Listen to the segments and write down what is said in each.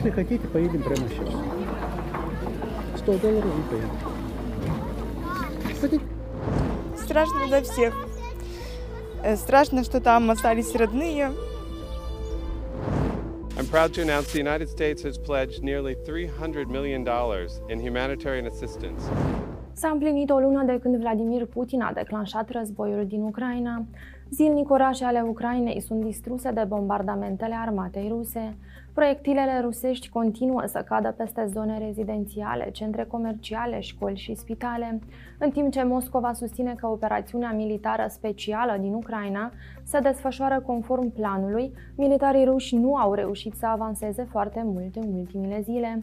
Если хотите, поедем прямо сейчас. 100 долларов и поедем. Хотите? Страшно за всех. Э, Страшно, что там остались родные. I'm proud to announce the United States has pledged nearly $300 million in humanitarian assistance. S-a împlinit o lună de când Vladimir Putin a declanșat războiul din Ucraina. Zilnic orașe ale Ucrainei sunt distruse de bombardamentele armatei ruse. Proiectilele rusești continuă să cadă peste zone rezidențiale, centre comerciale, școli și spitale, în timp ce Moscova susține că operațiunea militară specială din Ucraina se desfășoară conform planului, militarii ruși nu au reușit să avanseze foarte mult în ultimile zile.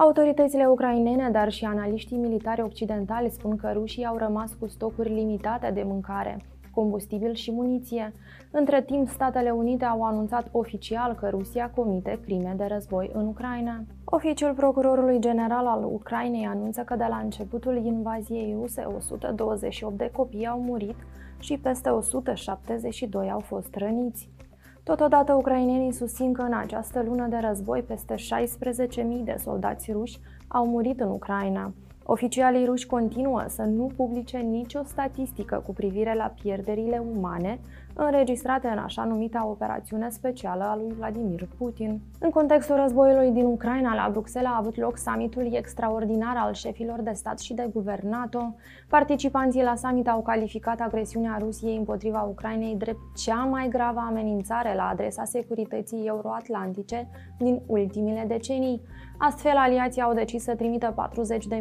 Autoritățile ucrainene, dar și analiștii militari occidentali spun că rușii au rămas cu stocuri limitate de mâncare, combustibil și muniție. Între timp, Statele Unite au anunțat oficial că Rusia comite crime de război în Ucraina. Oficiul procurorului general al Ucrainei anunță că de la începutul invaziei ruse 128 de copii au murit și peste 172 au fost răniți. Totodată, ucrainenii susțin că în această lună de război peste 16.000 de soldați ruși au murit în Ucraina. Oficialii ruși continuă să nu publice nicio statistică cu privire la pierderile umane înregistrate în așa numita operațiune specială a lui Vladimir Putin. În contextul războiului din Ucraina, la Bruxelles a avut loc summitul extraordinar al șefilor de stat și de guvern NATO. Participanții la summit au calificat agresiunea Rusiei împotriva Ucrainei drept cea mai gravă amenințare la adresa securității euroatlantice din ultimile decenii. Astfel, aliații au decis să trimită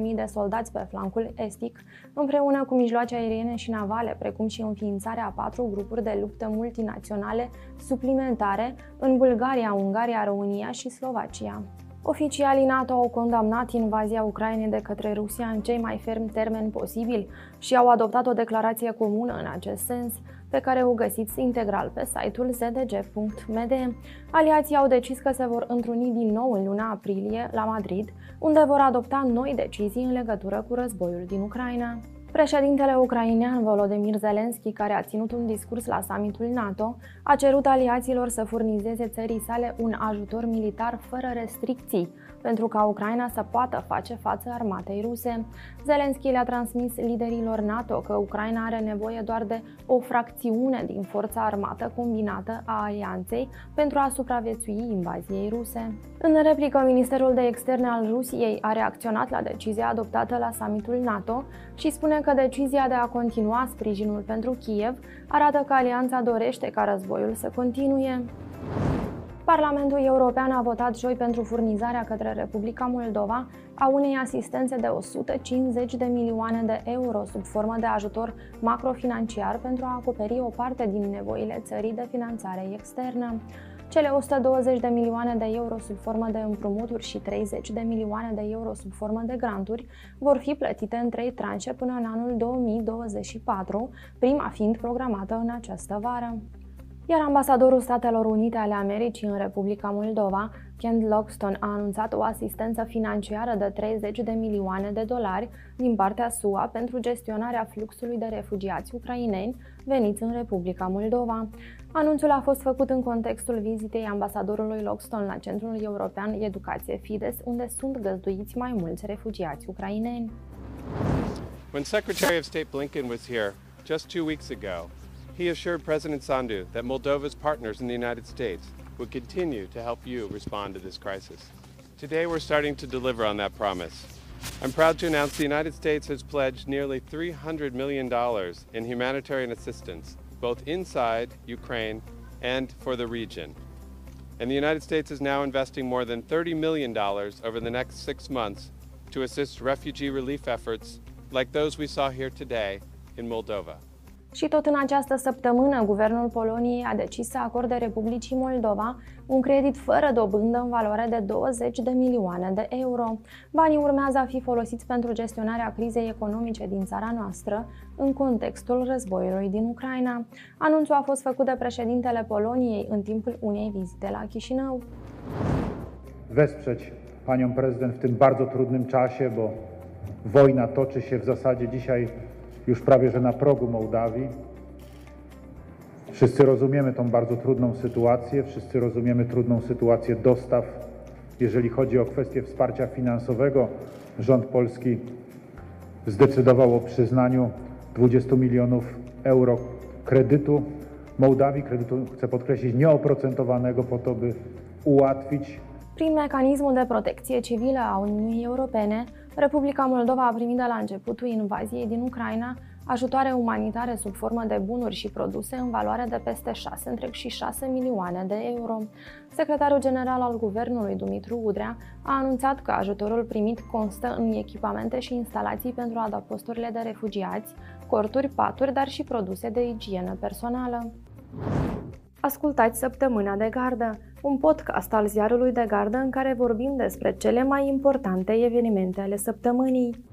40.000 de soldați pe flancul estic, împreună cu mijloace aeriene și navale, precum și înființarea a patru grupuri de luptă multinaționale suplimentare în Bulgaria, Ungaria, România și Slovacia. Oficialii NATO au condamnat invazia Ucrainei de către Rusia în cei mai fermi termeni posibili și au adoptat o declarație comună în acest sens, pe care o găsiți integral pe site-ul zdg.md. Aliații au decis că se vor întruni din nou în luna aprilie la Madrid, unde vor adopta noi decizii în legătură cu războiul din Ucraina. Președintele ucrainean Volodymyr Zelensky, care a ținut un discurs la summitul NATO, a cerut aliaților să furnizeze țării sale un ajutor militar fără restricții, pentru ca Ucraina să poată face față armatei ruse. Zelensky le-a transmis liderilor NATO că Ucraina are nevoie doar de o fracțiune din forța armată combinată a alianței pentru a supraviețui invaziei ruse. În replică, Ministerul de Externe al Rusiei a reacționat la decizia adoptată la summitul NATO și spune că decizia de a continua sprijinul pentru Kiev arată că alianța dorește ca războiul să continue. Parlamentul European a votat joi pentru furnizarea către Republica Moldova a unei asistențe de 150 de milioane de euro sub formă de ajutor macrofinanciar pentru a acoperi o parte din nevoile țării de finanțare externă. Cele 120 de milioane de euro sub formă de împrumuturi și 30 de milioane de euro sub formă de granturi vor fi plătite în trei tranșe până în anul 2024, prima fiind programată în această vară iar ambasadorul Statelor Unite ale Americii în Republica Moldova, Kent Loxton, a anunțat o asistență financiară de 30 de milioane de dolari din partea SUA pentru gestionarea fluxului de refugiați ucraineni veniți în Republica Moldova. Anunțul a fost făcut în contextul vizitei ambasadorului Loxton la Centrul European Educație Fides, unde sunt găzduiți mai mulți refugiați ucraineni. When Secretary of State Blinken was here just two weeks ago, He assured President Sandu that Moldova's partners in the United States would continue to help you respond to this crisis. Today, we're starting to deliver on that promise. I'm proud to announce the United States has pledged nearly $300 million in humanitarian assistance, both inside Ukraine and for the region. And the United States is now investing more than $30 million over the next six months to assist refugee relief efforts like those we saw here today in Moldova. Și tot în această săptămână, guvernul Poloniei a decis să acorde Republicii Moldova un credit fără dobândă în valoare de 20 de milioane de euro. Banii urmează a fi folosiți pentru gestionarea crizei economice din țara noastră în contextul războiului din Ucraina. Anunțul a fost făcut de președintele Poloniei în timpul unei vizite la Chișinău. Wesprzeć panią prezydent w tym bardzo trudnym czasie, bo wojna toczy się w zasadzie dzisiaj już prawie że na progu Mołdawii. Wszyscy rozumiemy tą bardzo trudną sytuację, wszyscy rozumiemy trudną sytuację dostaw jeżeli chodzi o kwestię wsparcia finansowego, rząd polski zdecydował o przyznaniu 20 milionów euro kredytu Mołdawii, kredytu, chcę podkreślić, nieoprocentowanego po to, by ułatwić Prin mecanismul de protecție civilă a Uniunii Europene, Republica Moldova a primit de la începutul invaziei din Ucraina ajutoare umanitare sub formă de bunuri și produse în valoare de peste 6,6 milioane de euro. Secretarul general al guvernului Dumitru Udrea a anunțat că ajutorul primit constă în echipamente și instalații pentru adăposturile de refugiați, corturi, paturi, dar și produse de igienă personală. Ascultați Săptămâna de Gardă, un podcast al ziarului de gardă în care vorbim despre cele mai importante evenimente ale săptămânii.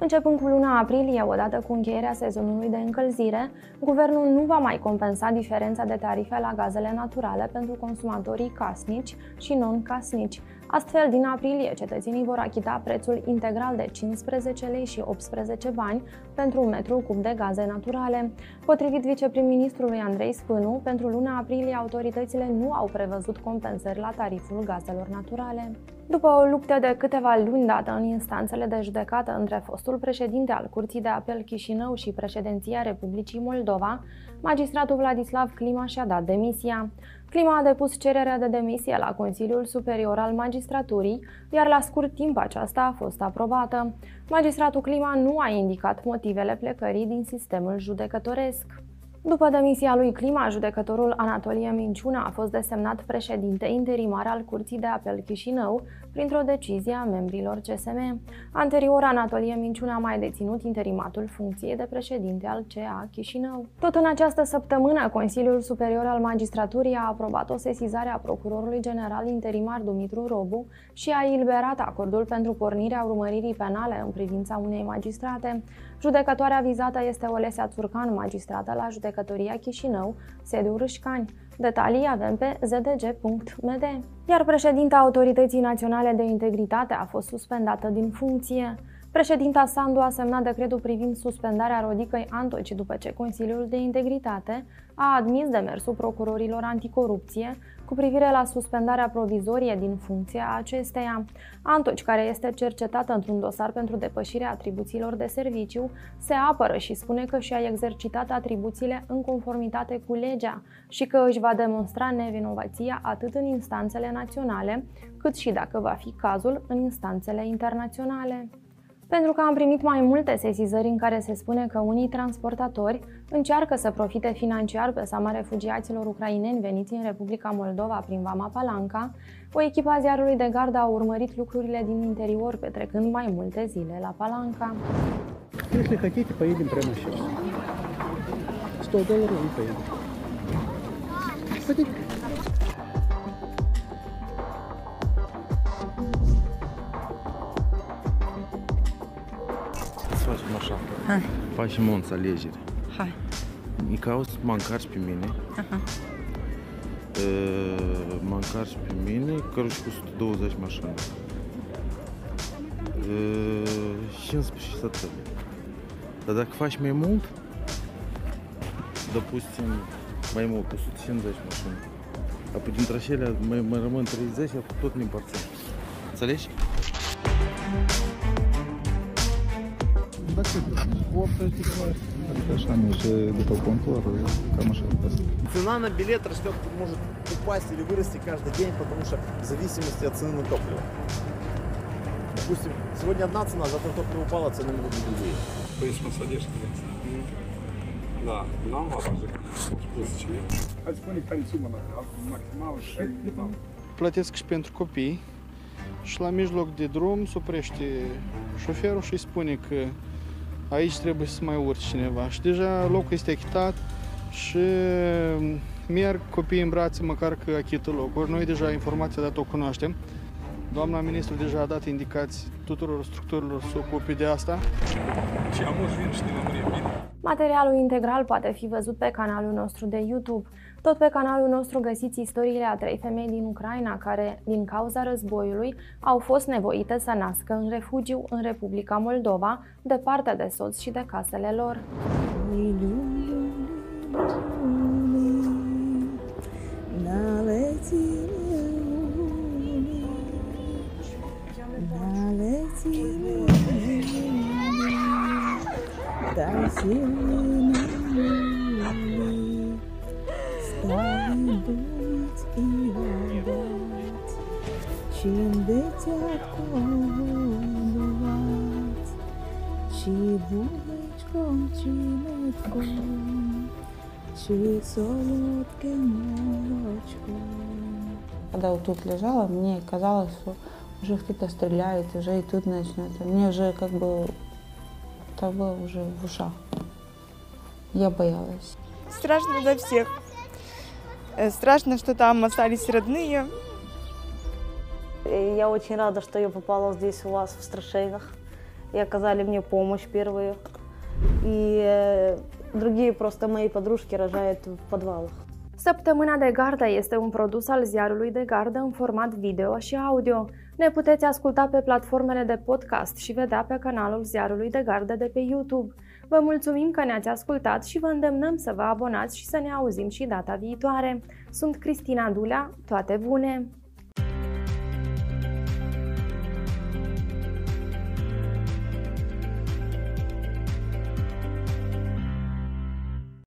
Începând cu luna aprilie, odată cu încheierea sezonului de încălzire, guvernul nu va mai compensa diferența de tarife la gazele naturale pentru consumatorii casnici și non-casnici. Astfel, din aprilie, cetățenii vor achita prețul integral de 15 lei și 18 bani pentru un metru cub de gaze naturale. Potrivit viceprim-ministrului Andrei Spânu, pentru luna aprilie autoritățile nu au prevăzut compensări la tariful gazelor naturale. După o luptă de câteva luni dată în instanțele de judecată între fostul președinte al Curții de Apel Chișinău și președinția Republicii Moldova, magistratul Vladislav Clima și-a dat demisia. Clima a depus cererea de demisie la Consiliul Superior al Magistraturii, iar la scurt timp aceasta a fost aprobată. Magistratul Clima nu a indicat motivele plecării din sistemul judecătoresc. După demisia lui Clima, judecătorul Anatolie Minciuna a fost desemnat președinte interimar al Curții de Apel Chișinău printr-o decizie a membrilor CSM. Anterior, Anatolie Minciuna a mai deținut interimatul funcției de președinte al CA Chișinău. Tot în această săptămână, Consiliul Superior al Magistraturii a aprobat o sesizare a procurorului general interimar Dumitru Robu și a eliberat acordul pentru pornirea urmăririi penale în privința unei magistrate. Judecătoarea vizată este Olesia Țurcan, magistrată la Judecătoria Chișinău, sediu Râșcani. Detalii avem pe zdg.md. Iar președinta Autorității Naționale de Integritate a fost suspendată din funcție. Președinta Sandu a semnat decretul privind suspendarea Rodicăi Antoci după ce Consiliul de Integritate a admis demersul procurorilor anticorupție cu privire la suspendarea provizorie din funcție a acesteia. Antoci, care este cercetată într-un dosar pentru depășirea atribuțiilor de serviciu, se apără și spune că și-a exercitat atribuțiile în conformitate cu legea și că își va demonstra nevinovăția atât în instanțele naționale, cât și, dacă va fi cazul, în instanțele internaționale pentru că am primit mai multe sesizări în care se spune că unii transportatori încearcă să profite financiar pe seama refugiaților ucraineni veniți în Republica Moldova prin Vama Palanca, o echipă a ziarului de gardă a urmărit lucrurile din interior, petrecând mai multe zile la Palanca. Если хотите, поедем прямо сейчас. 100 долларов и поедем. Хотите? așa. Hai. Facem o înțelegere. Hai. Mi cauți mă încarci pe mine. Aha. Uh, mă încarci pe mine, căruși cu 120 mașini. Uh, și în sfârșit atât. Dar dacă faci mai mult, допустим, mai mult, 150 mașini. Apoi dintre acelea mai, mai rămân 30, apoi tot ne împărțim. Înțelegi? Цена на билет растет, может упасть или вырасти каждый день, потому что в зависимости от цены на топливо. Допустим, сегодня одна цена, завтра топливо упало, цены могут быть другие. Sumă maximală și minimum. Plătesc și pentru copii și la mijloc de drum se oprește șoferul și spune că aici trebuie să mai urci cineva. Și deja locul este achitat și merg copiii în brațe măcar că achită locul. Noi deja informația dată o cunoaștem. Doamna ministru deja a dat indicații tuturor structurilor să ocupe de asta. Și am vin și ne lămurim bine. Materialul integral poate fi văzut pe canalul nostru de YouTube. Tot pe canalul nostru găsiți istoriile a trei femei din Ucraina care, din cauza războiului, au fost nevoite să nască în refugiu în Republica Moldova, departe de soți și de casele lor. поцелуй Стали думать чи вуличком, чи метком, чи солодким молочком. Когда вот тут лежала, мне казалось, что уже кто-то стреляет, уже и тут начнется, Мне уже как бы было уже в ушах. Я боялась. Страшно за всех. Э, Страшно, что там остались родные. Я очень рада, что я попала здесь у вас в Страшейнах. И оказали мне помощь первую. И э, другие просто мои подружки рожают в подвалах. Săptămâna de gardă este un produs al ziarului de gardă în format video și audio. Ne puteți asculta pe platformele de podcast și vedea pe canalul ziarului de gardă de pe YouTube. Vă mulțumim că ne-ați ascultat și vă îndemnăm să vă abonați și să ne auzim și data viitoare. Sunt Cristina Dulea, toate bune!